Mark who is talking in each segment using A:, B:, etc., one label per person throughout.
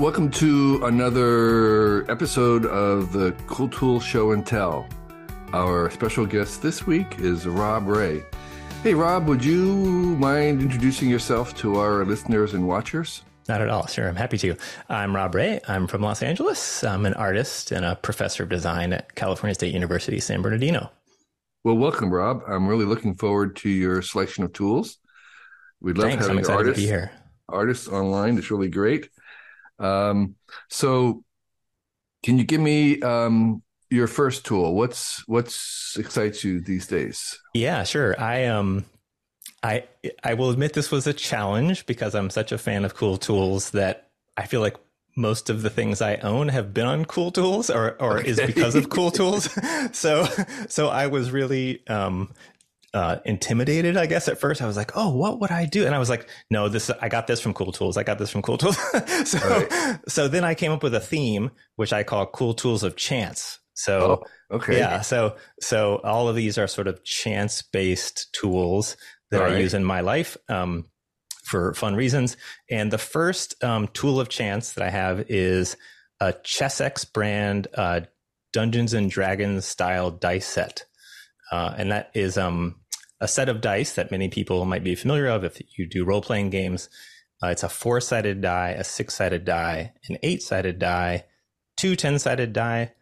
A: welcome to another episode of the Cool Tool Show and Tell. Our special guest this week is Rob Ray. Hey, Rob, would you mind introducing yourself to our listeners and watchers?
B: Not at all. Sure, I'm happy to. I'm Rob Ray. I'm from Los Angeles. I'm an artist and a professor of design at California State University, San Bernardino.
A: Well, welcome, Rob. I'm really looking forward to your selection of tools. We'd love
B: Thanks.
A: having artists,
B: to be here.
A: artists online. It's really great. Um, so, can you give me um, your first tool? What's what's excites you these days?
B: Yeah, sure. I um, I I will admit this was a challenge because I'm such a fan of cool tools that I feel like most of the things I own have been on cool tools or or okay. is because of cool tools. so so I was really um uh, intimidated, I guess, at first. I was like, oh, what would I do? And I was like, no, this, I got this from Cool Tools. I got this from Cool Tools. so, right. so then I came up with a theme, which I call Cool Tools of Chance. So,
A: oh, okay.
B: Yeah. So, so all of these are sort of chance based tools that I use in my life. Um, for fun reasons. And the first um, tool of chance that I have is a Chessex brand uh, Dungeons and Dragons style dice set. Uh, and that is um, a set of dice that many people might be familiar of if you do role playing games. Uh, it's a four sided die, a six sided die, an eight sided die, two 10 sided die,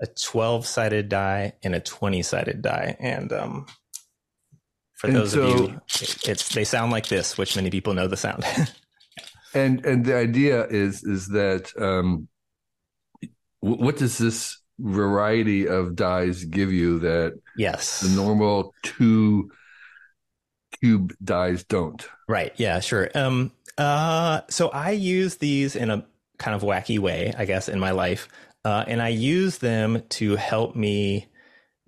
B: a 12 sided die, and a 20 sided die. And um, for and those so, of you, it's they sound like this, which many people know the sound.
A: and and the idea is is that um, what does this variety of dies give you that
B: yes
A: the normal two cube dies don't
B: right yeah sure um uh so i use these in a kind of wacky way i guess in my life uh and i use them to help me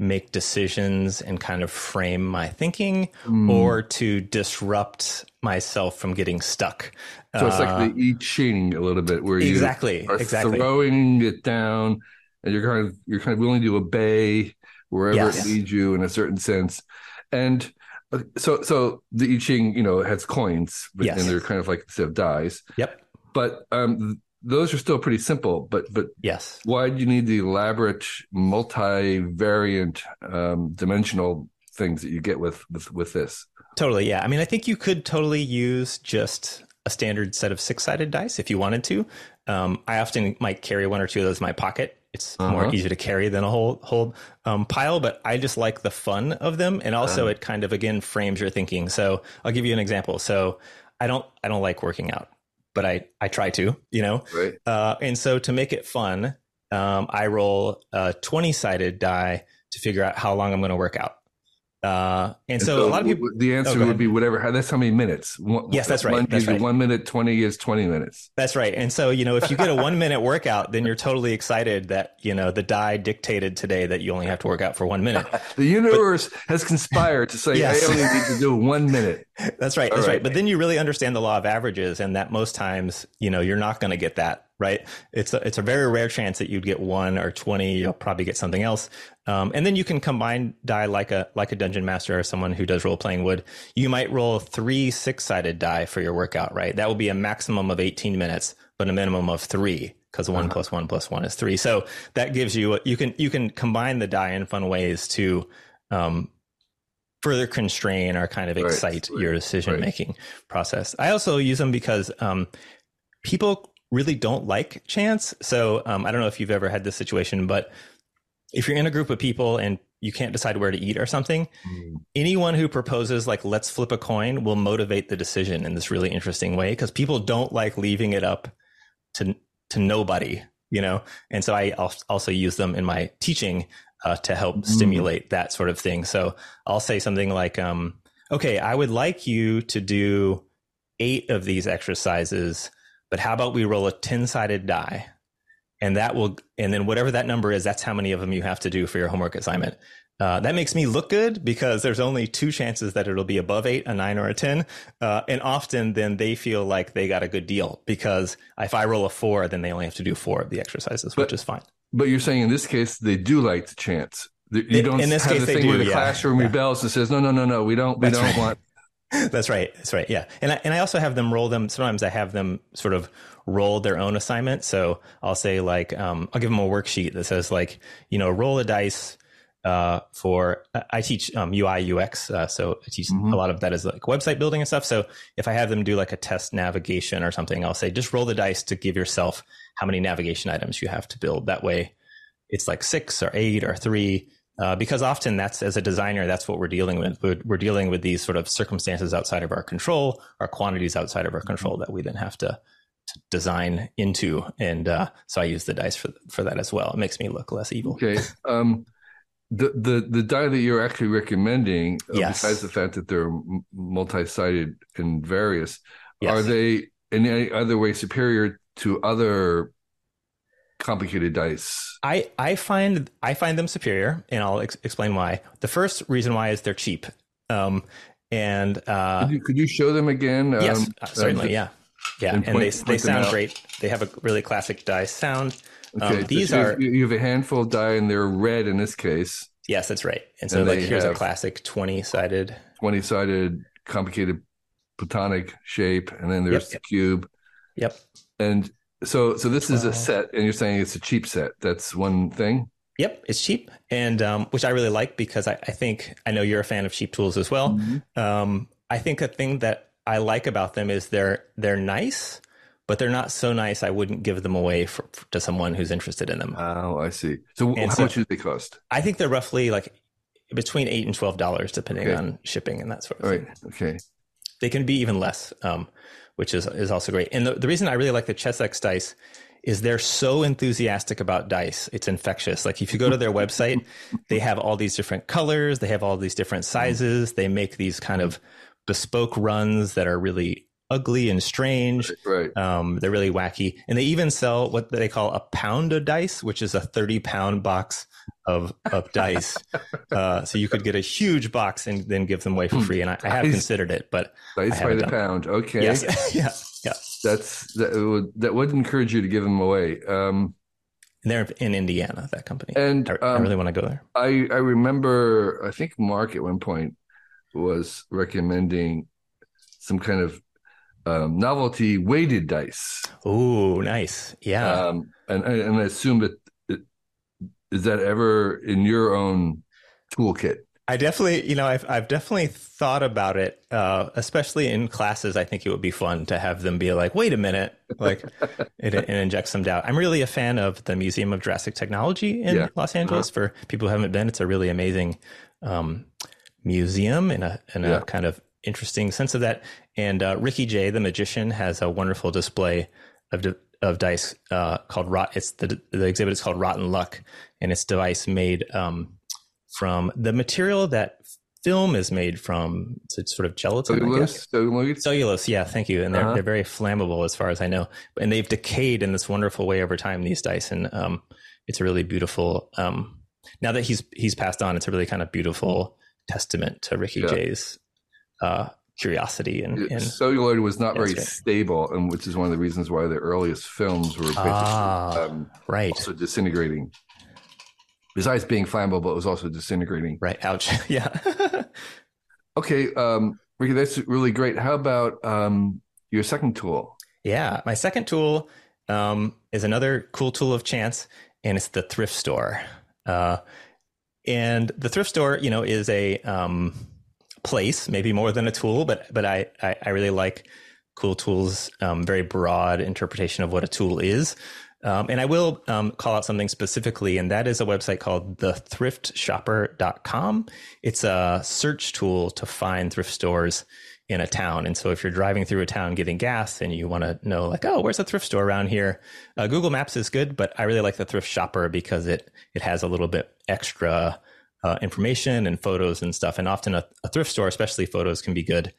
B: make decisions and kind of frame my thinking mm. or to disrupt myself from getting stuck.
A: So it's uh, like the I Ching a little bit where you
B: exactly,
A: are
B: exactly.
A: throwing it down and you're kind of you're kind of willing to obey wherever yes. it leads you in a certain sense. And uh, so so the I Ching, you know, has coins, but yes. and they're kind of like instead of dies.
B: Yep.
A: But um those are still pretty simple, but but
B: yes,
A: why do you need the elaborate, multi-variant, um, dimensional things that you get with with with this?
B: Totally, yeah. I mean, I think you could totally use just a standard set of six-sided dice if you wanted to. Um, I often might carry one or two of those in my pocket it's uh-huh. more easy to carry than a whole whole um, pile. But I just like the fun of them, and also uh-huh. it kind of again frames your thinking. So I'll give you an example. So I don't I don't like working out, but I I try to, you know.
A: Right.
B: Uh, and so to make it fun, um, I roll a twenty sided die to figure out how long I'm going to work out. Uh, and, and so, so, a lot of people.
A: The answer oh, would be whatever. That's how many minutes.
B: One, yes, that's right.
A: One,
B: that's right.
A: One minute twenty is twenty minutes.
B: That's right. And so you know, if you get a one minute workout, then you're totally excited that you know the die dictated today that you only have to work out for one minute.
A: the universe but, has conspired to say yes. I only need to do one minute.
B: That's right. That's right. right. But then you really understand the law of averages, and that most times you know you're not going to get that right? It's a, it's a very rare chance that you'd get one or 20. You'll probably get something else. Um, and then you can combine die like a, like a dungeon master or someone who does role playing would. You might roll three six sided die for your workout, right? That will be a maximum of 18 minutes, but a minimum of three because one uh-huh. plus one plus one is three. So that gives you, you can, you can combine the die in fun ways to, um, further constrain or kind of excite right, your decision making right. process. I also use them because um, people really don't like chance. So um, I don't know if you've ever had this situation, but if you're in a group of people and you can't decide where to eat or something, mm. anyone who proposes like let's flip a coin will motivate the decision in this really interesting way because people don't like leaving it up to to nobody, you know. And so I also use them in my teaching uh, to help mm. stimulate that sort of thing. So I'll say something like, um, "Okay, I would like you to do eight of these exercises." But how about we roll a 10 sided die? And that will, and then whatever that number is, that's how many of them you have to do for your homework assignment. Uh, that makes me look good because there's only two chances that it'll be above eight, a nine or a 10. Uh, and often then they feel like they got a good deal because if I roll a four, then they only have to do four of the exercises, but, which is fine.
A: But you're saying in this case, they do like the chance. You don't in this have case, the thing do, where the yeah. classroom yeah. rebels and says, no, no, no, no, we don't, we That's don't right. want
B: That's right. That's right. Yeah. And I, and I also have them roll them. Sometimes I have them sort of roll their own assignment. So I'll say like, um, I'll give them a worksheet that says like, you know, roll a dice uh, for I teach um, UI UX, uh, so I teach mm-hmm. a lot of that is like website building and stuff. So if I have them do like a test navigation or something, I'll say just roll the dice to give yourself how many navigation items you have to build. That way, it's like six or eight or three. Uh, because often that's as a designer, that's what we're dealing with. We're, we're, dealing with these sort of circumstances outside of our control, our quantities outside of our control that we then have to, to design into. And uh, so I use the dice for for that as well. It makes me look less evil.
A: Okay. Um, the the the die that you're actually recommending, uh, yes. besides the fact that they're multi-sided and various, yes. are they in any other way superior to other complicated dice?
B: I I find I find them superior, and I'll ex- explain why. The first reason why is they're cheap. Um, and uh,
A: could, you, could you show them again?
B: Yes, um, certainly. yeah, yeah, and, and point, they they sound great. They have a really classic die sound.
A: Okay, um, these so are you have a handful of die, and they're red in this case.
B: Yes, that's right. And so, and like, here's a classic twenty-sided,
A: twenty-sided, complicated platonic shape, and then there's yep, the cube.
B: Yep.
A: And so, so this 12. is a set, and you're saying it's a cheap set. That's one thing.
B: Yep, it's cheap, and um, which I really like because I, I, think I know you're a fan of cheap tools as well. Mm-hmm. Um, I think a thing that I like about them is they're they're nice, but they're not so nice. I wouldn't give them away for, for, to someone who's interested in them.
A: Oh, I see. So and how so much do they cost?
B: I think they're roughly like between eight and twelve dollars, depending okay. on shipping and that sort of
A: All
B: thing.
A: Right. Okay.
B: They can be even less, um, which is is also great. And the, the reason I really like the Chessex dice is they're so enthusiastic about dice. It's infectious. Like if you go to their website, they have all these different colors, they have all these different sizes. They make these kind of bespoke runs that are really ugly and strange.
A: Right.
B: Um, they're really wacky, and they even sell what they call a pound of dice, which is a thirty-pound box of of dice. Uh, so you could get a huge box and then give them away for free. And I, I have considered it, but
A: dice by the pound. Okay.
B: Yes. yeah. Yeah.
A: That's that would that would encourage you to give them away. Um,
B: they're in Indiana, that company,
A: and
B: I, um, I really want to go there.
A: I I remember, I think Mark at one point was recommending some kind of um, novelty weighted dice.
B: Oh, nice. Yeah. Um,
A: and, and I assume that is that ever in your own toolkit?
B: I definitely, you know, I've I've definitely thought about it, uh, especially in classes. I think it would be fun to have them be like, "Wait a minute," like, it, it injects some doubt. I'm really a fan of the Museum of Jurassic Technology in yeah. Los Angeles. Uh-huh. For people who haven't been, it's a really amazing um, museum in a in a yeah. kind of interesting sense of that. And uh, Ricky Jay, the magician, has a wonderful display of of dice uh, called Rot. It's the the exhibit is called Rotten Luck, and it's device made um, from the material that film is made from. It's sort of gelatin,
A: cellulose. Cellulose.
B: Cellulose. Yeah, thank you. And they're uh-huh. they're very flammable, as far as I know. And they've decayed in this wonderful way over time. These dice, and um, it's a really beautiful. Um, now that he's he's passed on, it's a really kind of beautiful testament to Ricky yeah. Jay's uh, curiosity and, and,
A: celluloid was not very stable, and which is one of the reasons why the earliest films were
B: ah, um, right
A: also disintegrating. Besides being flammable, it was also disintegrating.
B: Right. Ouch. yeah.
A: okay, um, Ricky, that's really great. How about um, your second tool?
B: Yeah, my second tool um, is another cool tool of chance, and it's the thrift store. Uh, and the thrift store, you know, is a um, place, maybe more than a tool, but but I I, I really like cool tools. Um, very broad interpretation of what a tool is. Um, and I will um, call out something specifically, and that is a website called thethriftshopper.com. It's a search tool to find thrift stores in a town. And so if you're driving through a town getting gas and you want to know, like, oh, where's a thrift store around here? Uh, Google Maps is good, but I really like the Thrift Shopper because it it has a little bit extra uh, information and photos and stuff. And often a, a, thrift store, especially photos, can be good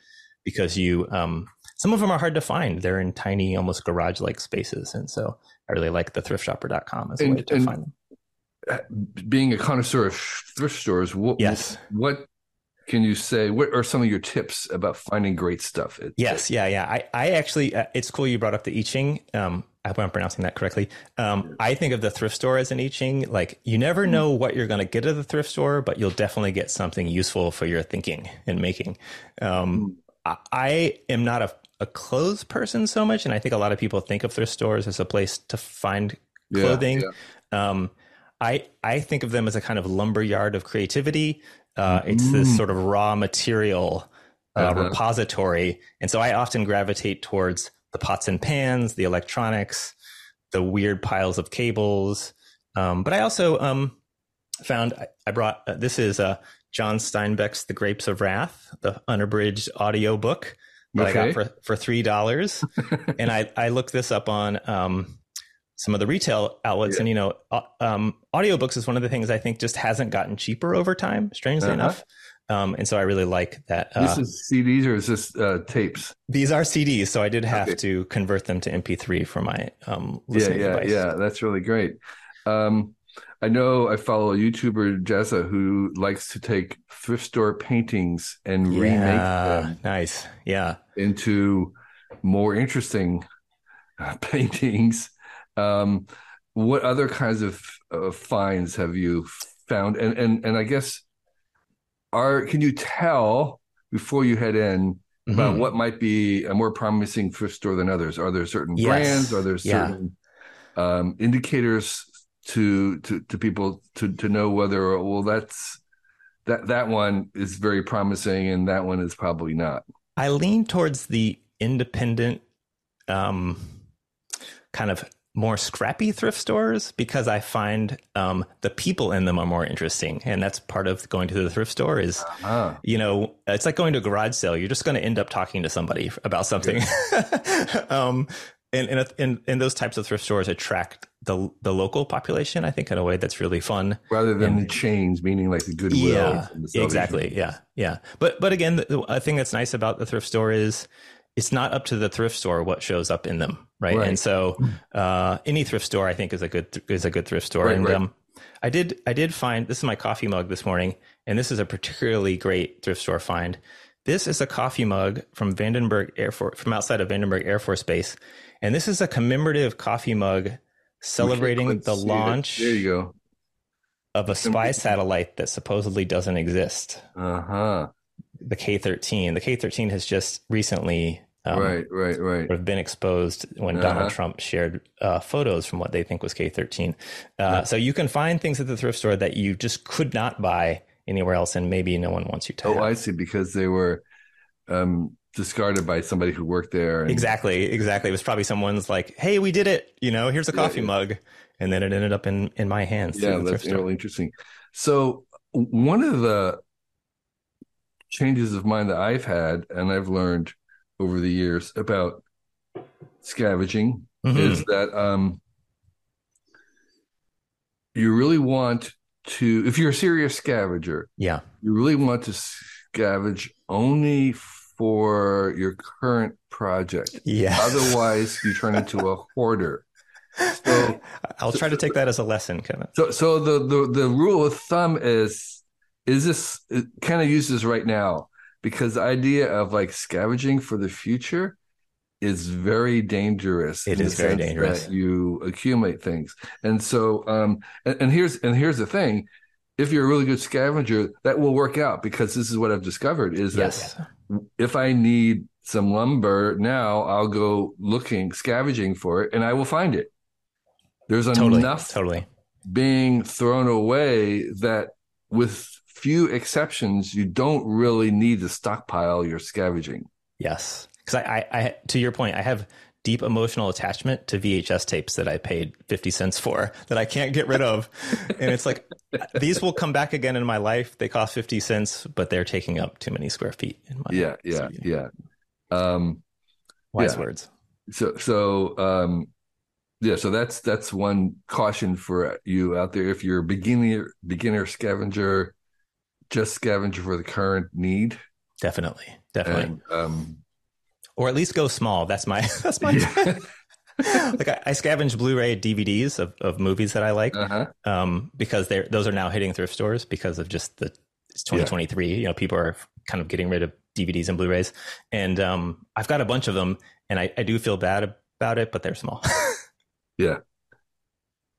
B: because you um, some of them are hard to find. They're in tiny, almost garage like spaces. And so I really like the thriftshopper.com as a and, way to find them.
A: Uh, being a connoisseur of thrift stores, what,
B: yes.
A: what can you say? What are some of your tips about finding great stuff?
B: yes, yeah, yeah. I, I actually, uh, it's cool you brought up the I Ching. Um, I hope I'm pronouncing that correctly. Um, I think of the thrift store as an I Ching. Like you never know what you're going to get at the thrift store, but you'll definitely get something useful for your thinking and making. Um, I am not a, a clothes person so much, and I think a lot of people think of thrift stores as a place to find clothing. Yeah, yeah. Um, I I think of them as a kind of lumber yard of creativity. Uh, it's mm. this sort of raw material uh, uh-huh. repository, and so I often gravitate towards the pots and pans, the electronics, the weird piles of cables. Um, but I also um, found I, I brought uh, this is uh, John Steinbeck's The Grapes of Wrath, the unabridged audio book that okay. I got for, for three dollars. and I, I looked this up on um, some of the retail outlets, yeah. and you know, uh, um, audiobooks is one of the things I think just hasn't gotten cheaper over time. Strangely uh-huh. enough. Um, and so I really like that.
A: Uh, this is CDs or is this uh, tapes?
B: These are CDs, so I did have okay. to convert them to MP3 for my um, listening
A: yeah, yeah,
B: device.
A: Yeah, that's really great. Um, I know I follow a YouTuber, Jezza, who likes to take thrift store paintings and yeah, remake them.
B: Nice. Yeah.
A: Into more interesting uh, paintings. Um, what other kinds of uh, finds have you found? And and and I guess are can you tell before you head in mm-hmm. about what might be a more promising thrift store than others? Are there certain yes. brands? Are there certain yeah. um, indicators to to to people to to know whether well that's that that one is very promising and that one is probably not.
B: I lean towards the independent um kind of more scrappy thrift stores because I find um, the people in them are more interesting, and that's part of going to the thrift store. Is uh-huh. you know, it's like going to a garage sale. You're just going to end up talking to somebody about something. Yeah. um, and, and, and, and those types of thrift stores attract the the local population, I think, in a way that's really fun,
A: rather than and, the chains, meaning like the goodwill.
B: Yeah, exactly. Yeah, yeah. But but again, the, the, a thing that's nice about the thrift store is it's not up to the thrift store what shows up in them, right? right. And so uh, any thrift store, I think, is a good is a good thrift store. Right, and right. Um, I did I did find this is my coffee mug this morning, and this is a particularly great thrift store find. This is a coffee mug from Vandenberg Air Force from outside of Vandenberg Air Force Base, and this is a commemorative coffee mug celebrating the launch.
A: There you go.
B: Of a spy satellite that supposedly doesn't exist.
A: Uh huh.
B: The K thirteen. The K thirteen has just recently
A: um, right, right, right.
B: Have been exposed when uh-huh. Donald Trump shared uh, photos from what they think was K thirteen. Uh, so you can find things at the thrift store that you just could not buy anywhere else, and maybe no one wants you to.
A: Oh,
B: have.
A: I see. Because they were um, discarded by somebody who worked there.
B: And... Exactly, exactly. It was probably someone's like, "Hey, we did it. You know, here's a coffee yeah, yeah. mug," and then it ended up in in my hands.
A: Yeah, that's really interesting. So one of the changes of mind that I've had, and I've learned over the years about scavenging, mm-hmm. is that um, you really want to, if you're a serious scavenger,
B: yeah,
A: you really want to scavenge only for your current project.
B: Yeah.
A: Otherwise, you turn into a hoarder. So
B: I'll try to take that as a lesson, Kevin.
A: So, so the the the rule of thumb is is this kind of uses right now because the idea of like scavenging for the future is very dangerous.
B: It is very dangerous.
A: you accumulate things, and so um, and, and here's and here's the thing: if you're a really good scavenger, that will work out because this is what I've discovered is yes. that if I need some lumber now, I'll go looking, scavenging for it, and I will find it. There's
B: totally,
A: enough
B: totally
A: being thrown away that, with few exceptions, you don't really need to stockpile your scavenging.
B: Yes, because I, I, I, to your point, I have deep emotional attachment to VHS tapes that I paid 50 cents for that I can't get rid of. and it's like, these will come back again in my life. They cost 50 cents, but they're taking up too many square feet in my
A: Yeah, yeah, yeah. Um,
B: Wise yeah. words.
A: So, so, um, yeah, so that's that's one caution for you out there. If you're a beginner beginner scavenger, just scavenger for the current need.
B: Definitely, definitely. And, um, or at least go small. That's my that's my. Yeah. like I, I, scavenge Blu-ray DVDs of, of movies that I like uh-huh. um, because they those are now hitting thrift stores because of just the it's 2023. Yeah. You know, people are kind of getting rid of DVDs and Blu-rays, and um, I've got a bunch of them, and I, I do feel bad about it, but they're small.
A: yeah.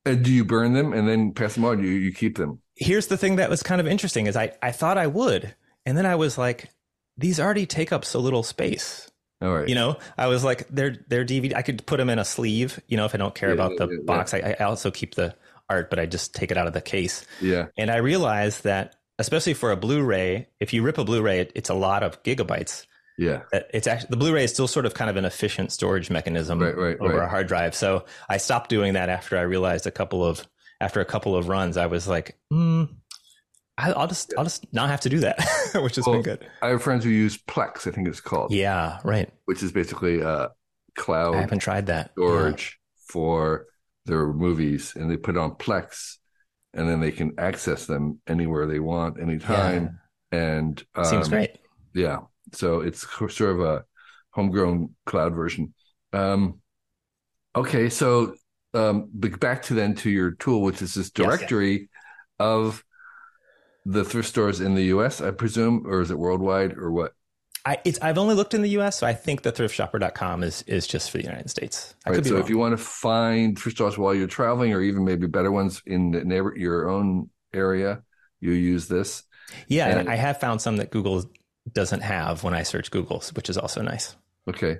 A: And do you burn them and then pass them on? You you keep them?
B: Here's the thing that was kind of interesting is I I thought I would, and then I was like, these already take up so little space.
A: All right.
B: You know, I was like, they're they're DVD. I could put them in a sleeve. You know, if I don't care
A: Yeah,
B: about
A: yeah,
B: the
A: yeah,
B: box, I, I also keep the art, but I just take it out of the case.
A: yeah.
B: And I realized that, especially for a Blu-ray, if you rip a Blu-ray, it, it's a lot of gigabytes.
A: Yeah.
B: It's actually the Blu-ray is still sort of kind of an efficient storage mechanism
A: Right, right,
B: over
A: right.
B: a hard drive. So I stopped doing that after I realized a couple of after a couple of runs, I was like, mm, I, I'll just I'll just not have to do that, which has
A: Well,
B: been good.
A: I have friends who use Plex, I think it's called,
B: Yeah, right.
A: which is basically a
B: I
A: cloud I
B: haven't tried that. Yeah.
A: storage for their movies, and they put it on Plex, and then they can access them anywhere they want, anytime. And um,
B: Seems great.
A: Yeah. So it's sort of a homegrown cloud version. Um, okay. So um, but back to then to your tool, which is this
B: Yes, yeah.
A: directory of the thrift stores in the US, I presume, or is it worldwide or what?
B: I, it's, I've only looked in the U.S., so I think the thriftshopper.com is is just for the United States. I
A: Right.
B: could be
A: So
B: wrong.
A: if you want to find thrift stores while you're traveling, or even maybe better ones in the neighbor, your own area, you use this.
B: yeah, and
A: and-
B: I have found some that Google doesn't have when I search Google, which is also nice.
A: Okay.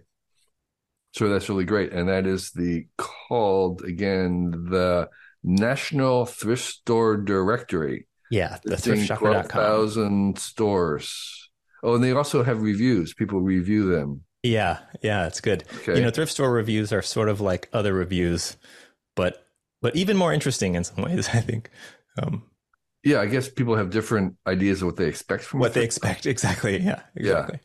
A: So that's really great. And that is the called again the National Thrift Store Directory.
B: Yeah, the thriftshopper.com.
A: 12,000 stores. Oh, and they also have reviews. People review them.
B: Yeah, yeah, it's good.
A: Okay.
B: You know, thrift store reviews are sort of like other reviews, but but even more interesting in some ways. I think um,
A: yeah, I guess people have different ideas of what they expect from
B: what they expect exactly. Yeah, exactly.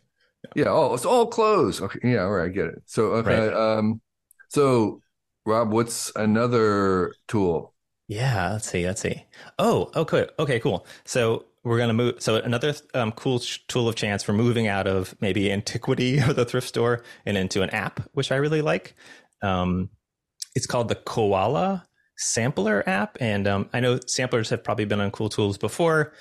A: Yeah. Oh, it's all clothes. Okay. Yeah. All right. I get it. So, okay.
B: Right.
A: Um, so Rob, what's another tool?
B: Yeah, let's see. Let's see. Oh, okay. Okay, cool. So we're going to move. So another um, cool sh- tool of chance for moving out of maybe antiquity of the thrift store and into an app, which I really like. Um, it's called the Koala Sampler app. And um, I know samplers have probably been on cool tools before.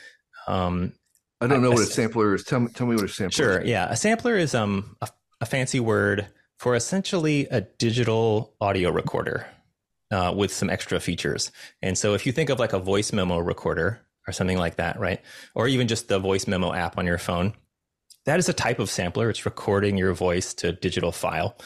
B: Um,
A: I don't know
B: I-
A: what a sampler is. Tell me, tell me what a sampler
B: Sure.
A: is.
B: Yeah. A sampler is um a, a fancy word for essentially a digital audio recorder uh, with some extra features. And so if you think of like a voice memo recorder or something like that, right? Or even just the voice memo app on your phone, that is a type of sampler. It's recording your voice to a digital file.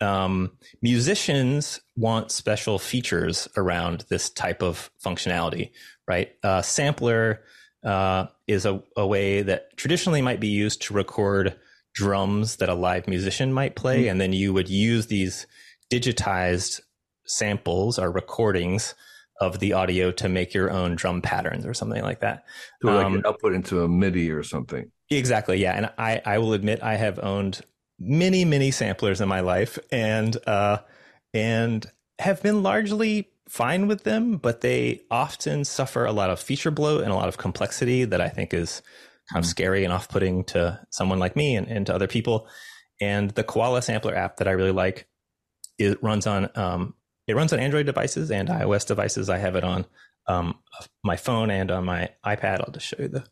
B: Um, musicians want special features around this type of functionality, right? Uh, sampler uh, is a, a way that traditionally might be used to record drums that a live musician might play, and then you would use these digitized samples or recordings of the audio to make your own drum patterns or something like that.
A: So like
B: Um,
A: an output into a MIDI or something.
B: Exactly. Yeah. And I, I will admit I have owned many, many samplers in my life and, uh, and have been largely fine with them, but they often suffer a lot of feature bloat and a lot of complexity that I think is kind of scary and off putting to someone like me and, and to other people. And the Koala sampler app that I really like, it runs on, um, it runs on Android devices and iOS devices. I have it on, um, my phone and on my iPad. I'll just show you the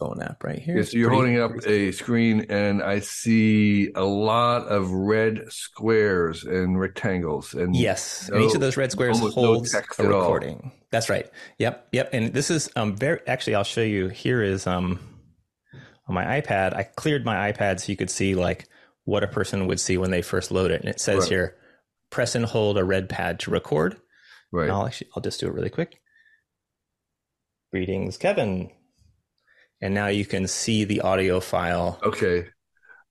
B: phone app right here.
A: Yeah, so you're holding up a screen and I see a lot of red squares and rectangles and
B: Yes, and each of those red squares
A: no
B: holds
A: text
B: a
A: at all.
B: recording. That's right. Yep, yep. And this is um very actually I'll show you here is um on my iPad. I cleared my iPad so you could see like what a person would see when they first load it. And it says
A: Right.
B: here, press and hold a red pad to record.
A: right.
B: And I'll actually I'll just do it really quick. Greetings, Kevin. And now you can see the audio file
A: Okay.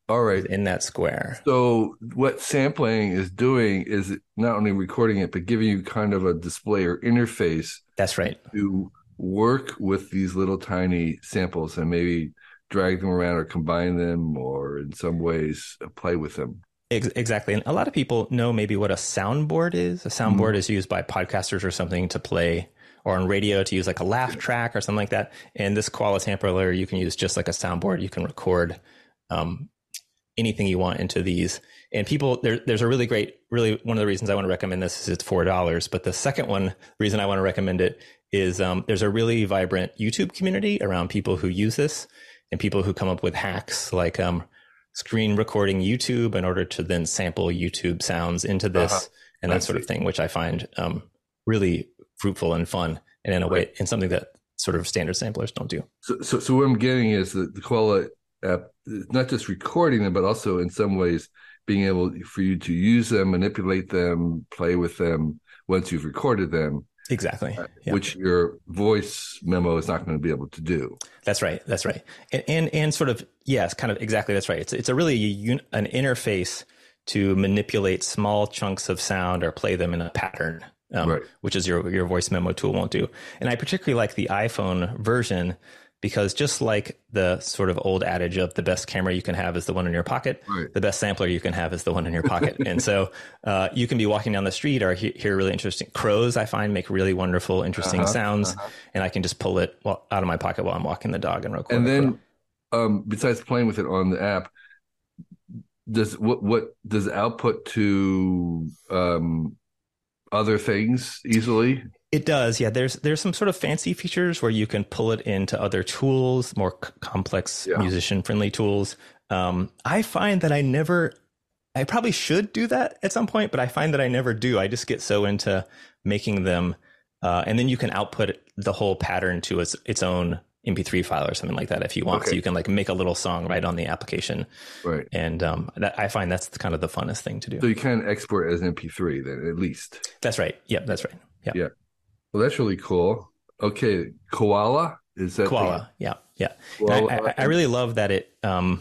A: All right.
B: in that square.
A: So what sampling is doing is not only recording it, but giving you kind of a display or interface
B: That's right.
A: to work with these little tiny samples and maybe drag them around or combine them or in some ways play with them.
B: Exactly. And a lot of people know maybe what a soundboard is. A soundboard mm-hmm. is used by podcasters or something to play, or on radio to use like a laugh track or something like that. And this Koala sampler you can use just like a soundboard. You can record um, anything you want into these. And people, there, there's a really great, really one of the reasons I want to recommend this is it's four dollars. But the second one reason I want to recommend it is um, there's a really vibrant YouTube community around people who use this and people who come up with hacks like um, screen recording YouTube in order to then sample YouTube sounds into this
A: Uh-huh.
B: and
A: I
B: that sort of thing, which I find um, really fruitful and fun, and in a way, and something that sort of standard samplers don't do.
A: So, so, so what I'm getting is that the Koala app, not just recording them, but also in some ways being able for you to use them, manipulate them, play with them once you've recorded them.
B: Exactly.
A: Uh, yep. Which your voice memo is not going to be able to do.
B: That's right. That's right. And and, and sort of yes, kind of exactly. That's right. It's it's a really an interface to manipulate small chunks of sound or play them in a pattern, um, right. which is your your voice memo tool won't do. And I particularly like the iPhone version because just like the sort of old adage of the best camera you can have is the one in your pocket, right. the best sampler you can have is the one in your pocket. and so uh, you can be walking down the street or he- hear really interesting crows. I find make really wonderful, interesting uh-huh, sounds, uh-huh. and I can just pull it out of my pocket while I'm walking the dog and record.
A: And then, um, besides playing with it on the app, does what what does output to um, other things easily?
B: It does, yeah. There's there's some sort of fancy features where you can pull it into other tools, more c- complex yeah. musician friendly tools. Um, I find that I never, I probably should do that at some point, but I find that I never do. I just get so into making them, uh, and then you can output the whole pattern to its its own MP3 file or something like that if you want. Okay. So you can like make a little song right on the application.
A: Right.
B: And um, that, I find that's kind of the funnest thing to do.
A: So you can export as MP3 then at least.
B: That's right. Yep. That's right. Yep.
A: Yeah. Well, that's really cool. Okay, koala is that
B: koala? The... Yeah, yeah. Koala. I, I, I, really love that it um,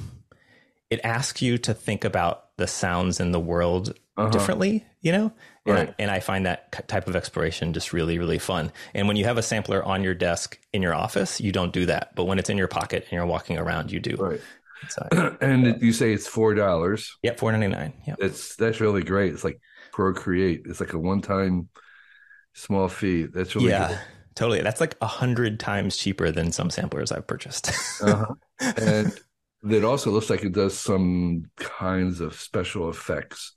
B: it asks you to think about the sounds in the world uh-huh. differently. You know, and, right. I, and I find that type of exploration just really, really fun. And when you have a sampler on your desk in your office, you don't do that. But when it's in your pocket and you're walking around, you do.
A: Right. So, and yeah. you say it's four dollars.
B: Yep, four ninety nine. Yeah,
A: it's that's really great. It's like Procreate. It's like a one time small fee. That's really
B: yeah, cool. totally. That's like a hundred times cheaper than some samplers I've purchased.
A: uh-huh. And it also looks like it does some kinds of special effects.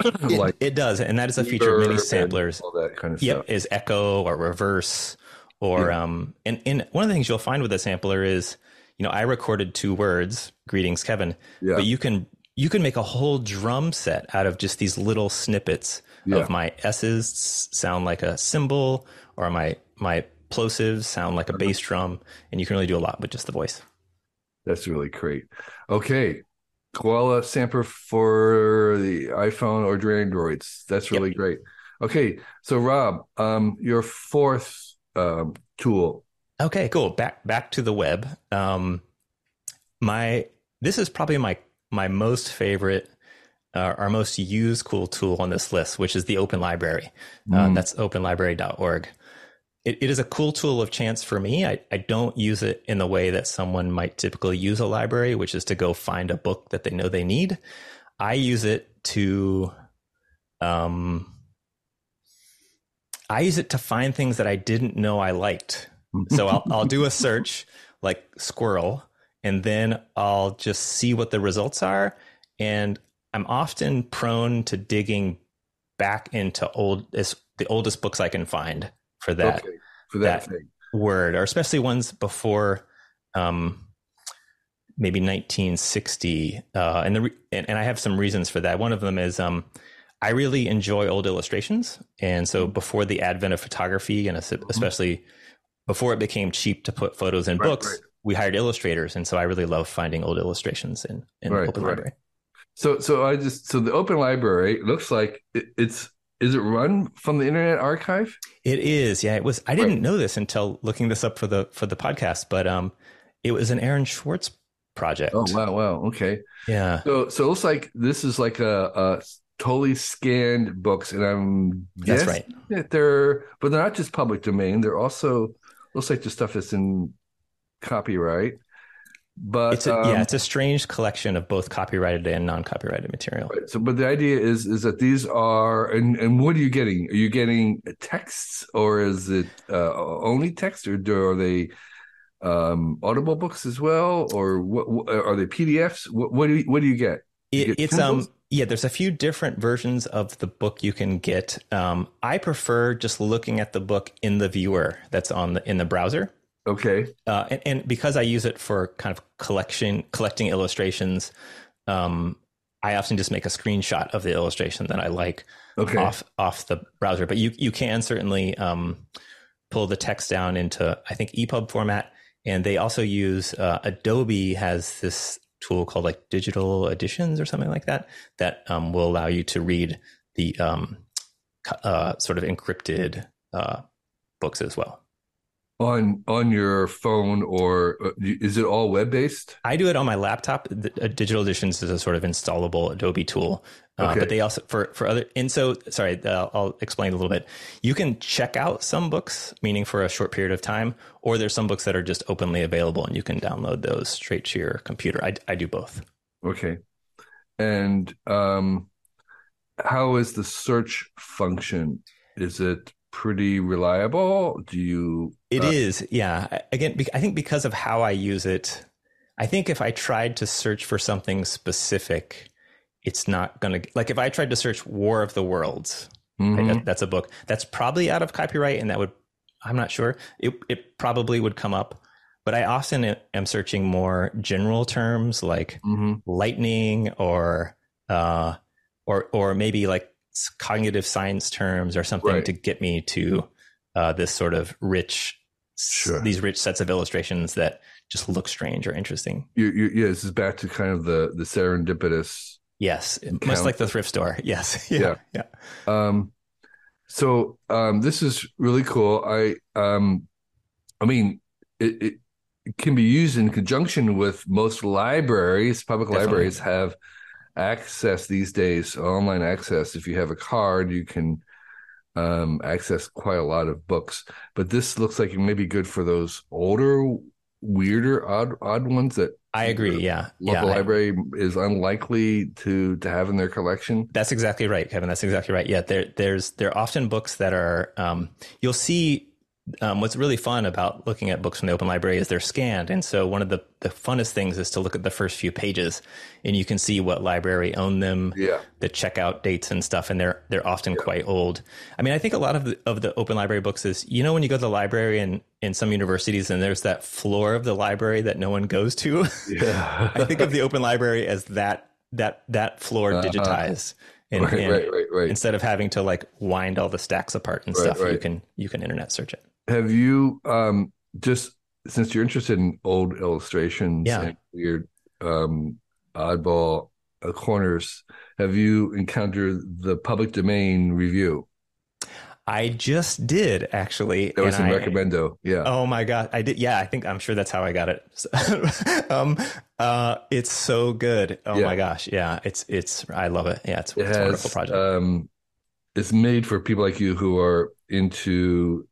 B: It, like it does, and that is a feature of many samplers.
A: All that kind of
B: yep,
A: stuff.
B: is echo or reverse, or yeah. um, and and one of the things you'll find with a sampler is, you know, I recorded two words, "Greetings, Kevin," yeah. but you can you can make a whole drum set out of just these little snippets yeah. of my S's sound like a cymbal or my my plosives sound like a bass drum, and you can really do a lot with just the voice.
A: That's really great. Okay, Koala sampler for the iPhone or Androids. That's really yep. great. Okay, so Rob, um, your fourth um, tool.
B: Okay, cool. Back back to the web. Um, my this is probably my my most favorite uh, our most used cool tool on this list, which is the Open Library. Uh, mm. Uh, that's openlibrary.org. It, it is a cool tool of chance for me. I, I don't use it in the way that someone might typically use a library, which is to go find a book that they know they need. I use it to, um, I use it to find things that I didn't know I liked. So I'll, I'll do a search like squirrel, and then I'll just see what the results are. And I'm often prone to digging back into old the oldest books I can find for that okay,
A: for that, that
B: word, or especially ones before um, maybe 1960. Uh, and the and, and, I have some reasons for that. One of them is um, I really enjoy old illustrations, and so mm-hmm. before the advent of photography, and mm-hmm. especially before it became cheap to put photos in right, books, right. we hired illustrators, and so I really love finding old illustrations in, in right, Open Library.
A: So so I just so the Open Library looks like it, it's is it run from the Internet Archive?
B: It is. Yeah, it was. I didn't right. know this until looking this up for the for the podcast, but um, it was an Aaron Swartz project.
A: Oh wow, wow, okay,
B: yeah.
A: So so it looks like this is like a, a totally scanned books, and I'm
B: that's right.
A: That they're but they're not just public domain. They're also looks like the stuff that's in copyright. But
B: it's a, um, yeah, it's a strange collection of both copyrighted and non-copyrighted material.
A: Right. So, but the idea is is that these are and and what are you getting? Are you getting texts or is it uh, only text, or do, are they um, audible books as well, or what, what are they PDFs? What, what do you, what do you get?
B: You it, get it's um yeah, there's a few different versions of the book you can get. Um, I prefer just looking at the book in the viewer that's on the in the browser.
A: Okay.
B: Uh, and, and, because I use it for kind of collection, collecting illustrations, um, I often just make a screenshot of the illustration that I like okay. off off the browser. But you you can certainly um, pull the text down into I think EPUB format, and they also use uh, Adobe has this tool called like digital editions or something like that that um, will allow you to read the um, uh, sort of encrypted uh, books as well
A: on on your phone or uh, is it all web based
B: i do it on my laptop. The, digital editions is a sort of installable adobe tool. Uh, okay. but they also for for other and so sorry uh, i'll explain a little bit. You can check out some books meaning for a short period of time or there's some books that are just openly available and you can download those straight to your computer. I, I do both.
A: Okay. And um how is the search function? Is it pretty reliable? Do you?
B: It uh, is, yeah. Again, I think because of how I use it, I think if I tried to search for something specific, it's not going to like if I tried to search War of the Worlds. Mm-hmm. Right, that, that's a book that's probably out of copyright, and that would I'm not sure. It it probably would come up, but I often am searching more general terms like mm-hmm. lightning or uh or or maybe like cognitive science terms or something right. to get me to uh, this sort of rich, sure. these rich sets of illustrations that just look strange or interesting.
A: You, you, yeah, this is back to kind of the the serendipitous.
B: Yes, count. much like the thrift store. Yes, yeah, yeah. yeah.
A: Um, so um, this is really cool. I um, I mean, it, it, it can be used in conjunction with most libraries. Public Definitely. libraries have access these days, online access. If you have a card, you can um, access quite a lot of books. But this looks like it may be good for those older, weirder, odd, odd ones that
B: I agree. Yeah,
A: local
B: yeah,
A: library I, is unlikely to to have in their collection.
B: That's exactly right, Kevin. That's exactly right. Yeah, there there's there are often books that are um, you'll see um, what's really fun about looking at books from the open library is they're scanned. And so one of the, the funnest things is to look at the first few pages and you can see what library owned them,
A: yeah.
B: the checkout dates and stuff. And they're, they're often yeah. quite old. I mean, I think a lot of the, of the open library books is, you know, when you go to the library in, in some universities and there's that floor of the library that no one goes to. Yeah. I think of the open library as that, that, that floor uh-huh. digitized. And,
A: right,
B: and
A: right, right, right.
B: instead of having to like wind all the stacks apart and stuff, you can, you can internet search it
A: have you um just since you're interested in old illustrations
B: yeah.
A: and weird um oddball uh, corners have you encountered the public domain review
B: I just did actually.
A: That was in I, recommendo. Yeah.
B: Oh my god, I did. Yeah, I think I'm sure that's how I got it. um, uh, it's so good. Oh yeah. my gosh, yeah, it's it's. I love it. Yeah, it's, it it's has, a wonderful project.
A: Um, it's made for people like you who are into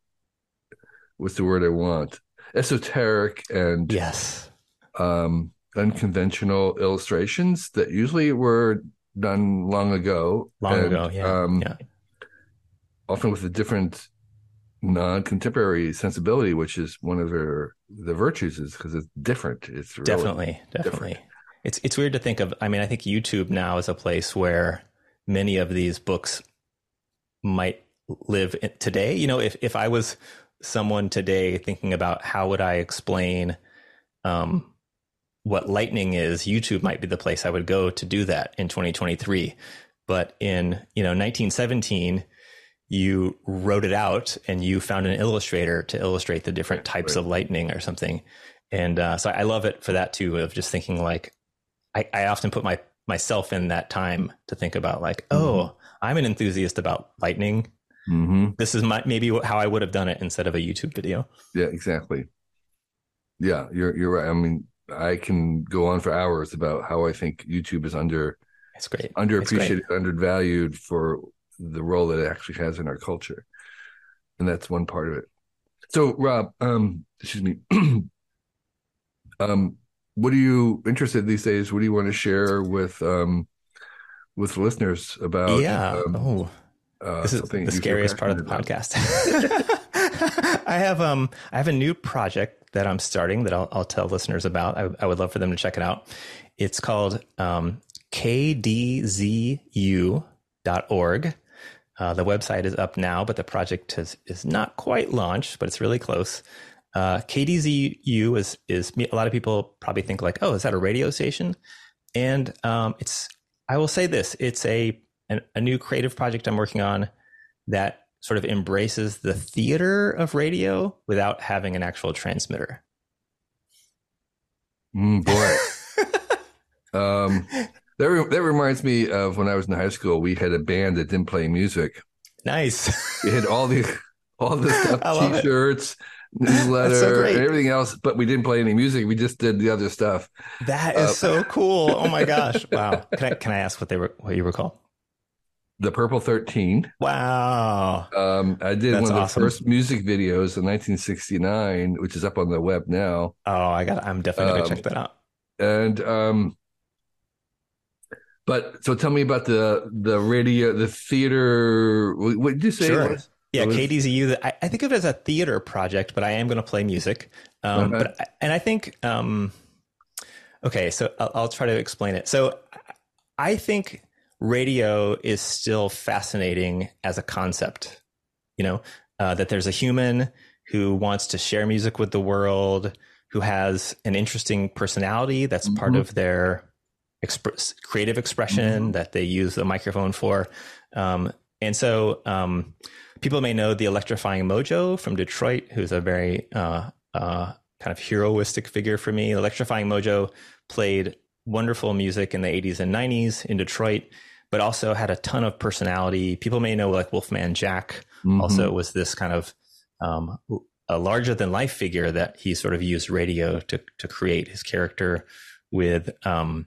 A: what's the word I want? Esoteric and
B: yes,
A: um, unconventional illustrations that usually were done long ago.
B: Long and, ago, yeah, um, yeah.
A: Often with a different non-contemporary sensibility, which is one of their the virtues, is because it's different. It's really
B: definitely, definitely. Different. It's it's weird to think of. I mean, I think YouTube now is a place where many of these books might live today. You know, if if I was someone today thinking about how would I explain um, what lightning is, YouTube might be the place I would go to do that in 2023. But in you know 1917, you wrote it out and you found an illustrator to illustrate the different types right. of lightning or something. And uh, so I love it for that too, of just thinking like I, I often put my myself in that time to think about like, mm-hmm. oh, I'm an enthusiast about lightning Mm-hmm. This is my maybe how I would have done it instead of a YouTube video.
A: Yeah, exactly. Yeah, you're you're right. I mean, I can go on for hours about how I think YouTube is under
B: it's great
A: underappreciated,
B: it's great.
A: undervalued for the role that it actually has in our culture, and that's one part of it. So, Rob, um, excuse me, um, what are you interested in these days? What do you want to share with um, with listeners about?
B: Yeah. Um, oh uh, this is the scariest part of the about. podcast. I have um I have a new project that I'm starting that I'll, I'll tell listeners about. I, I, would love for them to check it out. It's called um, kdzu.org. Uh, the website is up now, but the project has, is not quite launched, but it's really close. Uh, KDZU is is a lot of people probably think like, oh, is that a radio station? And um, it's I will say this: it's a an, a new creative project I'm working on that sort of embraces the theater of radio without having an actual transmitter.
A: Mm, boy. um, that, re- that reminds me of when I was in high school. We had a band that didn't play music.
B: Nice.
A: We had all the all the stuff,
B: love it.
A: t-shirts, newsletter,
B: so
A: and everything else, but we didn't play any music. We just did the other stuff.
B: That is
A: Uh,
B: so cool. Oh my gosh. Wow. Can I can I ask what they were what you were called?
A: The Purple Thirteen.
B: Wow.
A: Um, I did
B: That's
A: one of the
B: awesome.
A: first music videos in 1969, which is up on the web now.
B: Oh, I got I'm definitely gonna
A: Um,
B: check that out.
A: And um, but so tell me about the the radio, the theater. What did you say?
B: Sure. Yeah,
A: was-
B: KDZU. I, I think of it as a theater project, but I am going to play music. Um,
A: Uh-huh.
B: But I- and I think, um, okay, so I'll, I'll try to explain it. So I think radio is still fascinating as a concept. You know, uh, that there's a human who wants to share music with the world, who has an interesting personality that's part
A: Mhm.
B: of their express, creative expression that they use the microphone for. Um, and so um, people may know the electrifying Mojo from Detroit, who's a very uh, uh, kind of heroistic figure for me. Electrifying Mojo played wonderful music in the 80s and 90s in Detroit, but also had a ton of personality. People may know like Wolfman Jack
A: Mhm.
B: also was this kind of um, a larger than life figure that he sort of used radio to to create his character with. Um,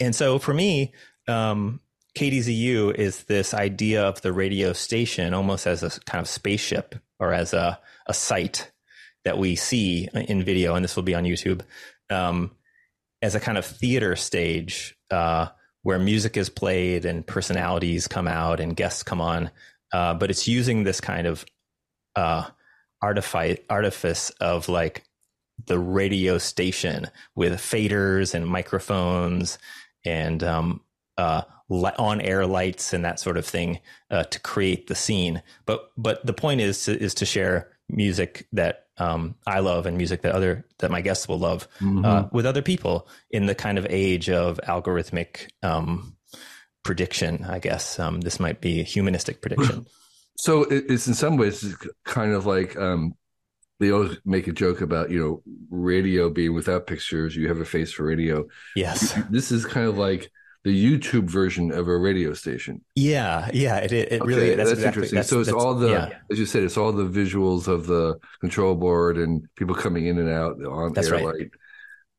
B: and so for me, um, KDZU is this idea of the radio station almost as a kind of spaceship or as a, a site that we see in video, and this will be on YouTube, um, as a kind of theater stage uh, where music is played and personalities come out and guests come on. Uh, but it's using this kind of uh, artifice, artifice of like the radio station with faders and microphones and um, uh, on air lights and that sort of thing uh, to create the scene. But but the point is to, is to share music that um, I love and music that other that my guests will love
A: Mhm.
B: uh, with other people in the kind of age of algorithmic um, prediction. I guess um, this might be a humanistic prediction.
A: So it's in some ways kind of like um, they always make a joke about you know radio being without pictures. You have a face for radio.
B: yes.
A: This is kind of like the YouTube version of a radio station.
B: Yeah. Yeah. It it, it really that's,
A: that's,
B: exactly,
A: interesting.
B: that's-
A: so it's all the,
B: yeah.
A: as you said, it's all the visuals of the control board and people coming in and out on
B: That's
A: air
B: right.
A: light.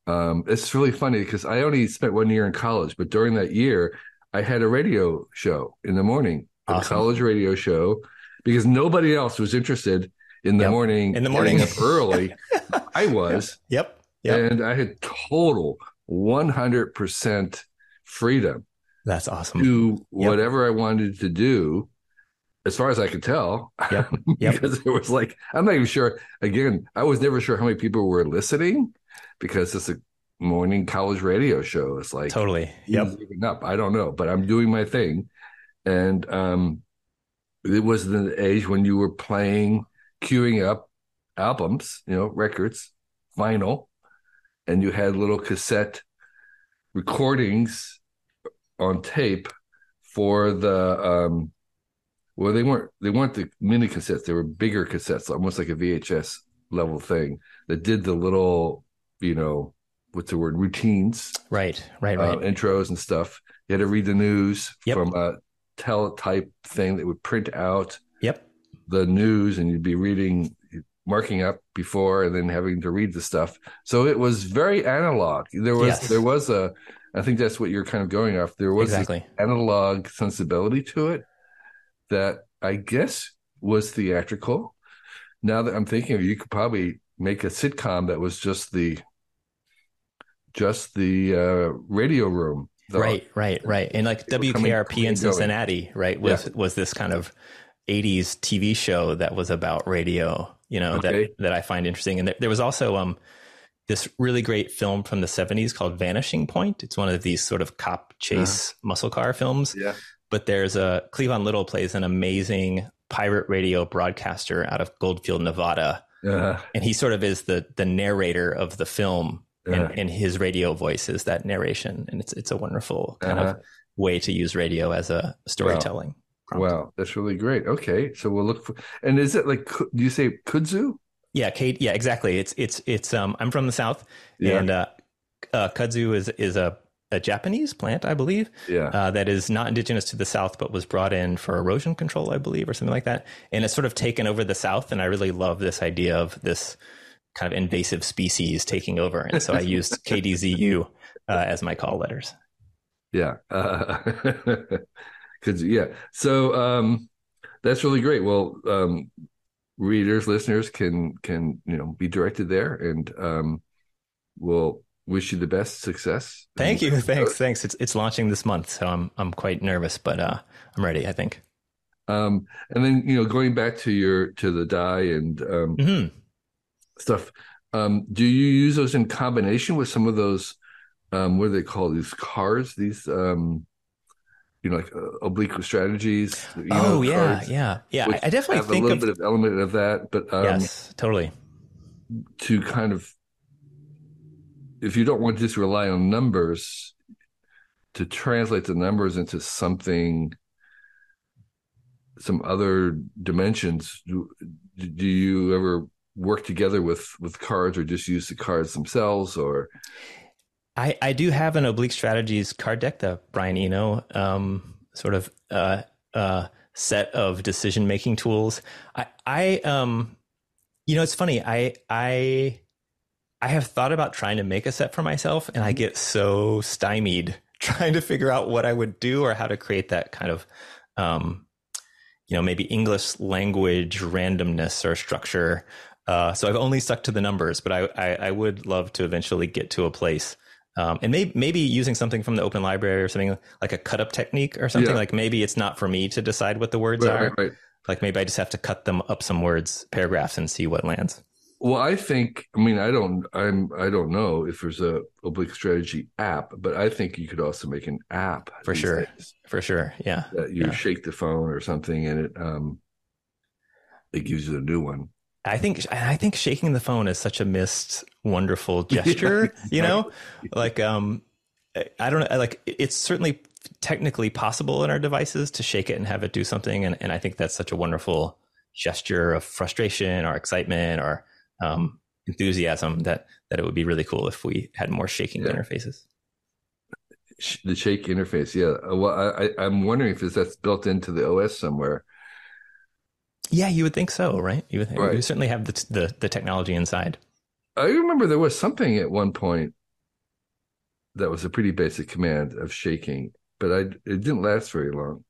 A: Um, it's really funny because I only spent one year in college, but during that year, I had a radio show in the morning, a
B: Awesome.
A: college radio show, because nobody else was interested in the
B: Yep.
A: morning.
B: In the morning.
A: up early. I was,
B: Yep. Yep.
A: and I had total one hundred percent freedom
B: That's awesome.
A: do whatever I wanted to do, as far as I could tell.
B: Yep. Yep.
A: because it was like I'm not even sure. Again, I was never sure how many people were listening because it's a morning college radio show. It's like
B: Totally. Yep.
A: up. I don't know, but I'm doing my thing, and um, it was the age when you were playing, queuing up albums, you know, records, vinyl, and you had little cassette recordings on tape for the um well they weren't they weren't the mini cassettes they were bigger cassettes almost like a vhs level thing that did the little you know what's the word routines
B: Right. Right.
A: uh,
B: Right.
A: intros and stuff you had to read the news
B: Yep.
A: from a teletype thing that would print out
B: yep.
A: the news and you'd be reading marking up before and then having to read the stuff so it was very analog there was
B: Yes.
A: there was a i think that's what you're kind of going off there was
B: Exactly.
A: analog sensibility to it that i guess was theatrical now that i'm thinking of you could probably make a sitcom that was just the just the uh radio room The-
B: Right. Right. Right. And like
A: coming-
B: WKRP
A: coming
B: in
A: and going.
B: Cincinnati, right, was was this kind of 80s TV show that was about radio, you know,
A: Okay.
B: that that I find interesting. And there, there was also um this really great film from the 70s called Vanishing Point. It's one of these sort of cop chase muscle car films.
A: yeah
B: but there's a Cleavon Little plays an amazing pirate radio broadcaster out of Goldfield, Nevada,
A: uh,
B: and he sort of is the the narrator of the film,
A: Yeah.
B: and, and his radio voice is that narration, and it's it's a wonderful kind
A: Uh-huh.
B: of way to use radio as a storytelling.
A: Wow that's really great okay so we'll look for and is it like do you say kudzu
B: Yeah, Kate. Yeah, exactly. It's it's it's. Um, I'm from the south,
A: Yeah.
B: and uh, uh, kudzu is is a a Japanese plant, I believe.
A: Yeah.
B: Uh, that is not indigenous to the South, but was brought in for erosion control, I believe, or something like that. And it's sort of taken over the South. And I really love this idea of this kind of invasive species taking over. And so I used KDZU uh, as my call letters.
A: Yeah. Uh, yeah. So um, that's really great. Well, um, readers, listeners can can you know be directed there, and um, we'll wish you the best success.
B: Thank you. Thanks. Thanks. It's it's launching this month, so I'm I'm quite nervous, but uh, I'm ready. I think.
A: Um, and then you know, going back to your to the die and um, mm-hmm. stuff. Um, do you use those in combination with some of those? Um, what do they call these cards? These um, you know, like uh, oblique strategies. You
B: know, oh yeah, cards, yeah, yeah. I, definitely
A: have
B: think
A: a little
B: of,
A: bit of element of that, but um,
B: yes, totally.
A: To kind of if you don't want to just rely on numbers to translate the numbers into something some other dimensions do, do you ever work together with with cards or just use the cards themselves or
B: i i do have an oblique strategies card deck the brian eno um, sort of uh, uh, set of decision making tools i i um you know it's funny i i I have thought about trying to make a set for myself and I get so stymied trying to figure out what I would do or how to create that kind of, um, you know, maybe English language randomness or structure. Uh, so I've only stuck to the numbers, but I, I, I would love to eventually get to a place. Um, and maybe, maybe using something from the open library or something like a cut up technique or something yeah. like maybe it's not for me to decide what the words
A: right,
B: are.
A: Right, right.
B: Like maybe I just have to cut them up some words, paragraphs and see what lands.
A: Well, I think I mean I don't I'm I don't know if there's a oblique strategy app, but I think you could also make an app
B: for sure. For sure, yeah.
A: That you
B: yeah.
A: shake the phone or something, and it um it gives you a new one.
B: I think I think shaking the phone is such a missed wonderful gesture. you know, like um, I don't know, like it's certainly technically possible in our devices to shake it and have it do something, and and I think that's such a wonderful gesture of frustration or excitement or um, enthusiasm that that it would be really cool if we had more shaking yeah. interfaces.
A: The shake interface, yeah. Uh, well, I, I'm wondering if that's built into the OS somewhere.
B: Yeah, you would think so, right? You would think right. we certainly have the, the the technology inside.
A: I remember there was something at one point that was a pretty basic command of shaking, but I it didn't last very long.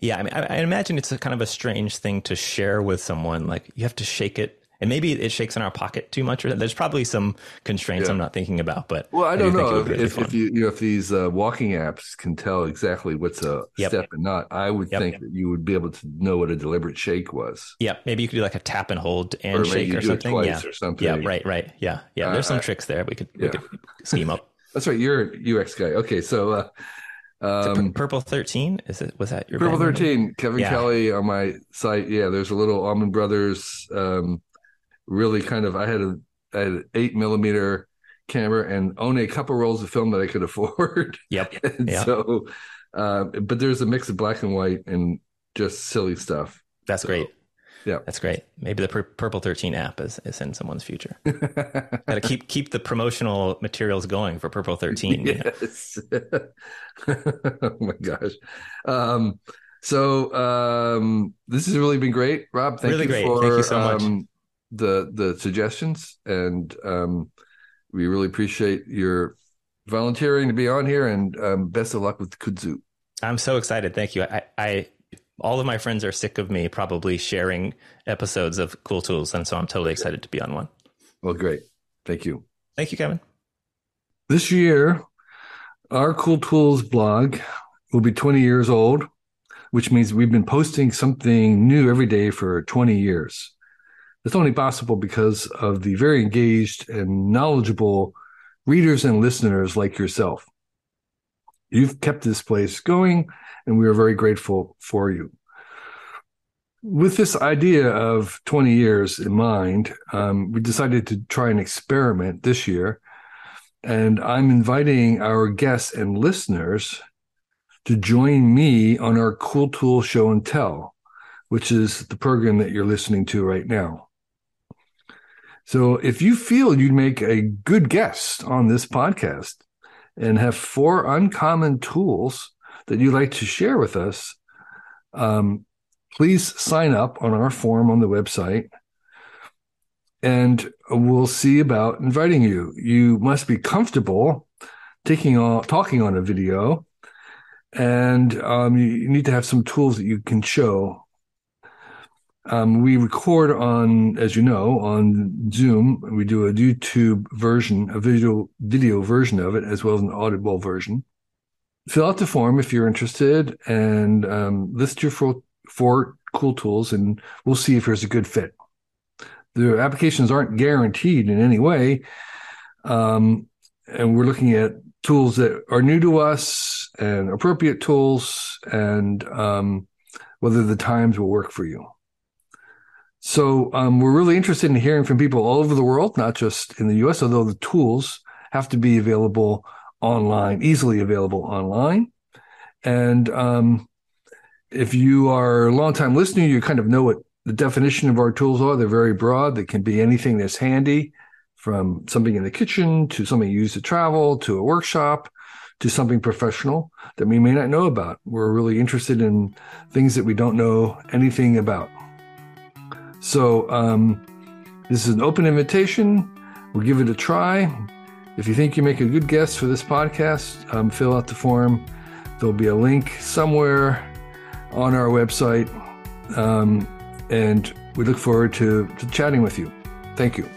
B: Yeah, I mean, I, I imagine it's a kind of a strange thing to share with someone. Like you have to shake it and maybe it shakes in our pocket too much. Or there's probably some constraints yeah. I'm not thinking about. But
A: well, I don't I do know if, if, if, you, you know, if these uh, walking apps can tell exactly what's a yep. step and not. I would yep. think that you would be able to know what a deliberate shake was.
B: Yeah, maybe you could do like a tap and hold and
A: or
B: shake or something.
A: yeah,
B: or
A: something.
B: Yeah, right, right. Yeah, yeah. There's uh, some tricks there we could yeah. we could scheme up.
A: That's right. You're a UX guy. Okay, so. Uh,
B: um, Purple Thirteen is it? Was that your
A: Purple Thirteen? Kevin yeah. Kelly on my site. Yeah, there's a little Allman Brothers um, really kind of I had a I had an eight millimeter camera and only a couple rolls of film that I could afford.
B: Yep.
A: yep. So, uh, but there's a mix of black and white and just silly stuff.
B: That's
A: so,
B: great.
A: Yeah,
B: that's great. Maybe the Pur- Purple Thirteen app is, is in someone's future. Got to keep keep the promotional materials going for Purple Thirteen.
A: Yes. oh my gosh. Um, so um, this has really been great, Rob. Thank
B: really
A: you
B: great.
A: for
B: thank you so much.
A: Um, the the suggestions, and um, we really appreciate your volunteering to be on here. And um, best of luck with Kudzu.
B: I'm so excited. Thank you. I, I all of my friends are sick of me probably sharing episodes of Cool Tools, and so I'm totally excited to be on one.
A: Well, great. Thank you.
B: Thank you, Kevin.
A: This year, our Cool Tools blog will be 20 years old, which means we've been posting something new every day for 20 years. It's only possible because of the very engaged and knowledgeable readers and listeners like yourself. You've kept this place going, and we are very grateful for you. With this idea of 20 years in mind, um, we decided to try an experiment this year. And I'm inviting our guests and listeners to join me on our Cool Tool Show and Tell, which is the program that you're listening to right now. So if you feel you'd make a good guest on this podcast and have four uncommon tools that you'd like to share with us, um, please sign up on our form on the website and we'll see about inviting you. You must be comfortable taking on talking on a video and um, you need to have some tools that you can show. Um, we record on, as you know, on Zoom. We do a YouTube version, a video video version of it, as well as an audible version. Fill out the form if you're interested, and um, list your four, four cool tools, and we'll see if there's a good fit. The applications aren't guaranteed in any way, um, and we're looking at tools that are new to us and appropriate tools and um, whether the times will work for you. So um, we're really interested in hearing from people all over the world, not just in the US, although the tools have to be available online, easily available online. And um, if you are a long-time listener, you kind of know what the definition of our tools are. They're very broad. They can be anything that's handy from something in the kitchen to something you use to travel to a workshop to something professional that we may not know about. We're really interested in things that we don't know anything about. So, um, this is an open invitation. We'll give it a try. If you think you make a good guest for this podcast, um, fill out the form. There'll be a link somewhere on our website. Um, and we look forward to, to chatting with you. Thank you.